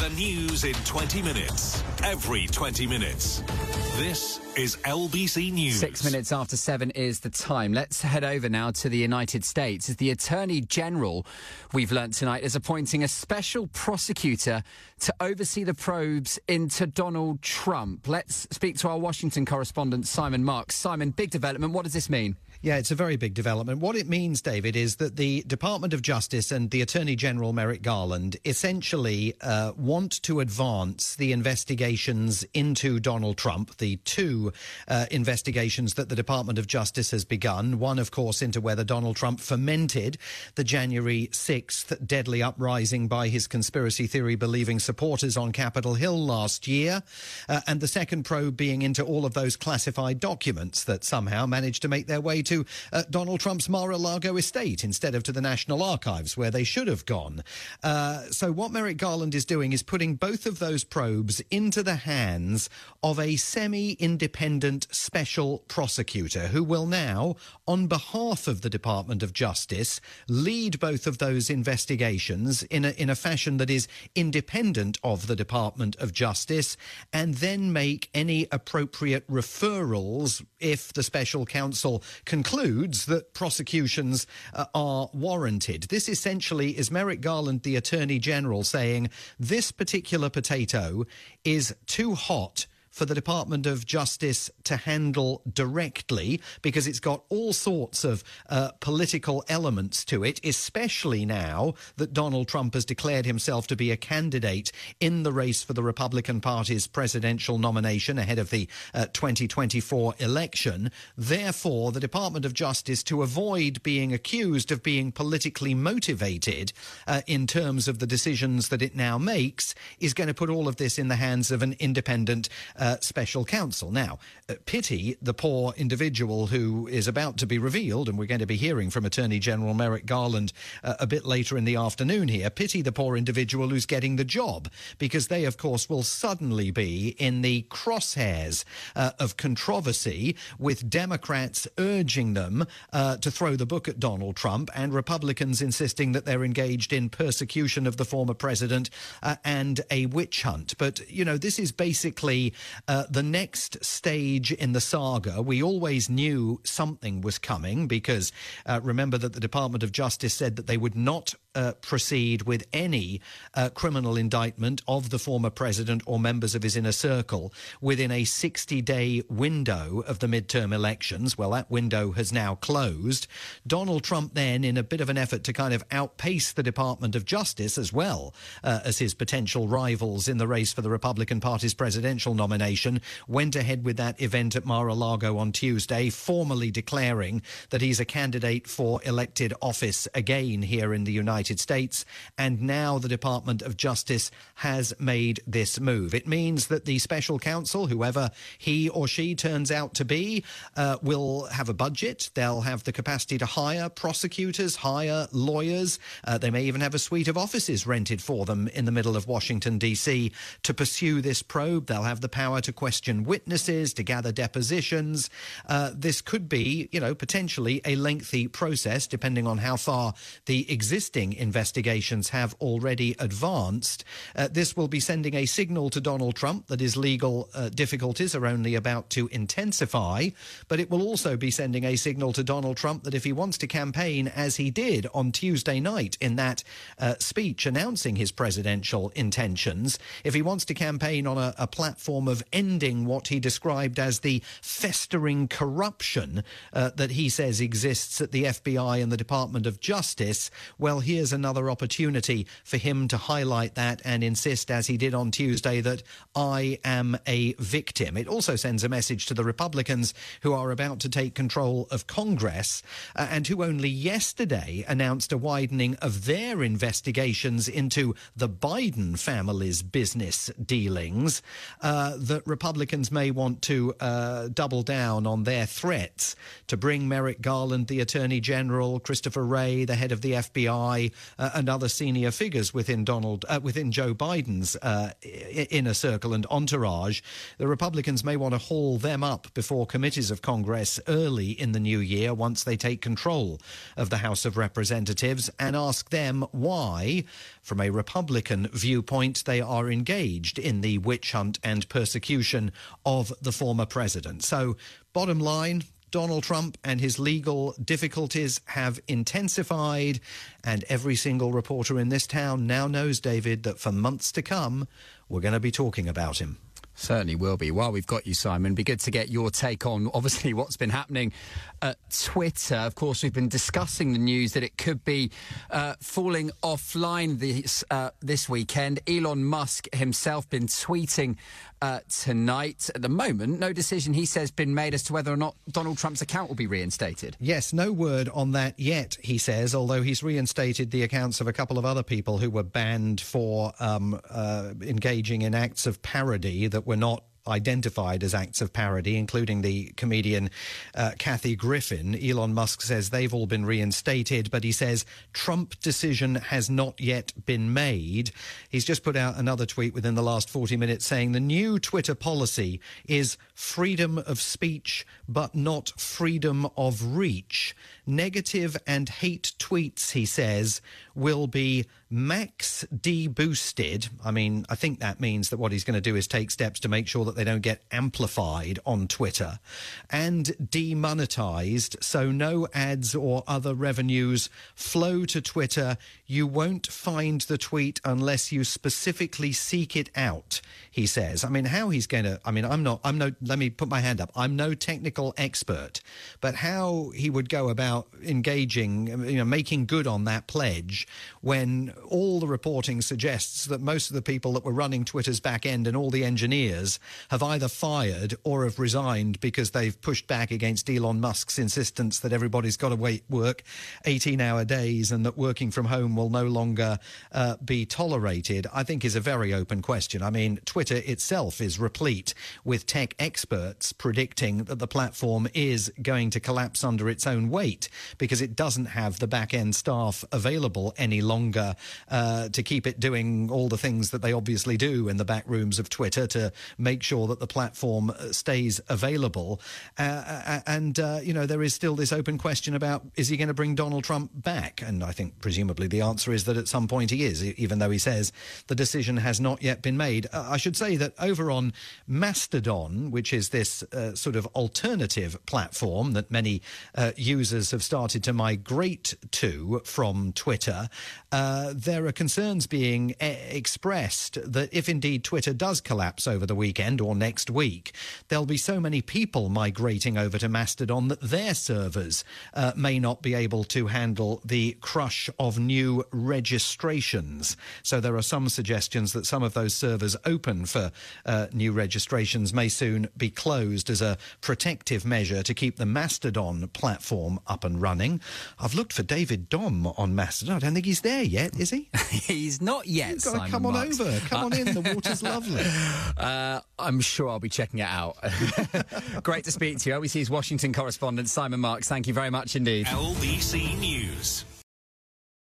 The news in 20 minutes. Every 20 minutes. This is LBC News. Six minutes after seven is the time. Let's head over now to the United States as the Attorney General, we've learnt tonight, is appointing a special prosecutor to oversee the probes into Donald Trump. Let's speak to our Washington correspondent, Simon Marks. Simon, big development. What does this mean? Yeah, it's a very big development. What it means, David, is that the Department of Justice and the Attorney General Merrick Garland essentially uh, want to advance the investigations into Donald Trump, the two uh, investigations that the Department of Justice has begun. One, of course, into whether Donald Trump fomented the January 6th deadly uprising by his conspiracy theory believing supporters on Capitol Hill last year. Uh, and the second probe being into all of those classified documents that somehow managed to make their way to uh, Donald Trump's Mar-a-Lago estate instead of to the National Archives where they should have gone. Uh, so what Merrick Garland is doing is putting both of those probes into the hands of a semi-independent special prosecutor who will now, on behalf of the Department of Justice, lead both of those investigations in a, in a fashion that is independent of the Department of Justice and then make any appropriate referrals if the special counsel concludes that prosecutions uh, are warranted. This essentially is Merrick Garland, the Attorney General, saying this particular potato is too hot for the Department of Justice to handle directly because it's got all sorts of uh, political elements to it, especially now that Donald Trump has declared himself to be a candidate in the race for the Republican Party's presidential nomination ahead of the uh, 2024 election. Therefore, the Department of Justice, to avoid being accused of being politically motivated uh, in terms of the decisions that it now makes, is going to put all of this in the hands of an independent uh, special counsel. Now, uh, pity the poor individual who is about to be revealed, and we're going to be hearing from Attorney General Merrick Garland uh, a bit later in the afternoon here. Pity the poor individual who's getting the job, because they, of course, will suddenly be in the crosshairs uh, of controversy with Democrats urging them uh, to throw the book at Donald Trump and Republicans insisting that they're engaged in persecution of the former president uh, and a witch hunt. But, you know, this is basically uh, the next stage in the saga, we always knew something was coming because uh, remember that the Department of Justice said that they would not uh, proceed with any uh, criminal indictment of the former president or members of his inner circle within a 60 day window of the midterm elections. Well, that window has now closed. Donald Trump, then, in a bit of an effort to kind of outpace the Department of Justice as well uh, as his potential rivals in the race for the Republican Party's presidential nomination, went ahead with that event at Mar a Lago on Tuesday, formally declaring that he's a candidate for elected office again here in the United United States. And now the Department of Justice has made this move. It means that the special counsel, whoever he or she turns out to be, uh, will have a budget. They'll have the capacity to hire prosecutors, hire lawyers. Uh, they may even have a suite of offices rented for them in the middle of Washington, D.C. to pursue this probe. They'll have the power to question witnesses, to gather depositions. Uh, this could be, you know, potentially a lengthy process, depending on how far the existing investigations have already advanced. Uh, this will be sending a signal to Donald Trump that his legal uh, difficulties are only about to intensify, but it will also be sending a signal to Donald Trump that if he wants to campaign as he did on Tuesday night in that uh, speech announcing his presidential intentions, if he wants to campaign on a, a platform of ending what he described as the festering corruption uh, that he says exists at the FBI and the Department of Justice, well, here's here's another opportunity for him to highlight that and insist, as he did on Tuesday, that I am a victim. It also sends a message to the Republicans who are about to take control of Congress uh, and who only yesterday announced a widening of their investigations into the Biden family's business dealings, uh, that Republicans may want to uh, double down on their threats to bring Merrick Garland, the Attorney General, Christopher Wray, the head of the FBI, Uh, and other senior figures within Donald, uh, within Joe Biden's uh, inner circle and entourage. The Republicans may want to haul them up before committees of Congress early in the new year once they take control of the House of Representatives and ask them why, from a Republican viewpoint, they are engaged in the witch hunt and persecution of the former president. So, bottom line, Donald Trump and his legal difficulties have intensified, and every single reporter in this town now knows, David, that for months to come, we're going to be talking about him. Certainly will be. While we've got you, Simon, be good to get your take on obviously what's been happening at Twitter. Of course, we've been discussing the news that it could be uh, falling offline this uh, this weekend. Elon Musk himself been tweeting uh, tonight. At the moment, no decision, he says, been made as to whether or not Donald Trump's account will be reinstated. Yes, no word on that yet, he says, although he's reinstated the accounts of a couple of other people who were banned for um, uh, engaging in acts of parody that were not identified as acts of parody, including the comedian uh, Kathy Griffin. Elon Musk says they've all been reinstated, but he says Trump decision has not yet been made. He's just put out another tweet within the last 40 minutes saying the new Twitter policy is freedom of speech, but not freedom of reach. Negative and hate tweets, he says, will be max deboosted. I mean, I think that means that what he's going to do is take steps to make sure that they don't get amplified on Twitter and demonetized so no ads or other revenues flow to Twitter. You won't find the tweet unless you specifically seek it out, he says. I mean, how he's going to, I mean, I'm not, I'm no, let me put my hand up. I'm no technical expert, but how he would go about engaging, you know, making good on that pledge when all the reporting suggests that most of the people that were running Twitter's back end and all the engineers have either fired or have resigned because they've pushed back against Elon Musk's insistence that everybody's got to wait, work 18 hour days and that working from home will no longer uh, be tolerated, I think is a very open question. I mean, Twitter itself is replete with tech experts predicting that the platform is going to collapse under its own weight because it doesn't have the back end staff available any longer uh, to keep it doing all the things that they obviously do in the back rooms of Twitter to make sure that the platform uh, stays available. Uh, uh, and, uh, you know, there is still this open question about is he going to bring Donald Trump back? And I think presumably the answer is that at some point he is, even though he says the decision has not yet been made. Uh, I should say that over on Mastodon, which is this sort of alternative platform that many users have started to migrate to from Twitter, there are concerns being e- expressed that if indeed Twitter does collapse over the weekend or next week, there'll be so many people migrating over to Mastodon that their servers uh, may not be able to handle the crush of new registrations. So there are some suggestions that some of those servers open for uh, new registrations may soon be closed as a protective measure to keep the Mastodon platform up and running. I've looked for David Dom on Mastodon. I don't think he's there yet, is he? He's not yet. You've got Simon to come on Marks. over. Come on in. The water's lovely. Uh, I'm sure I'll be checking it out. Great to speak to you. LBC's Washington correspondent Simon Marks. Thank you very much indeed. LBC News.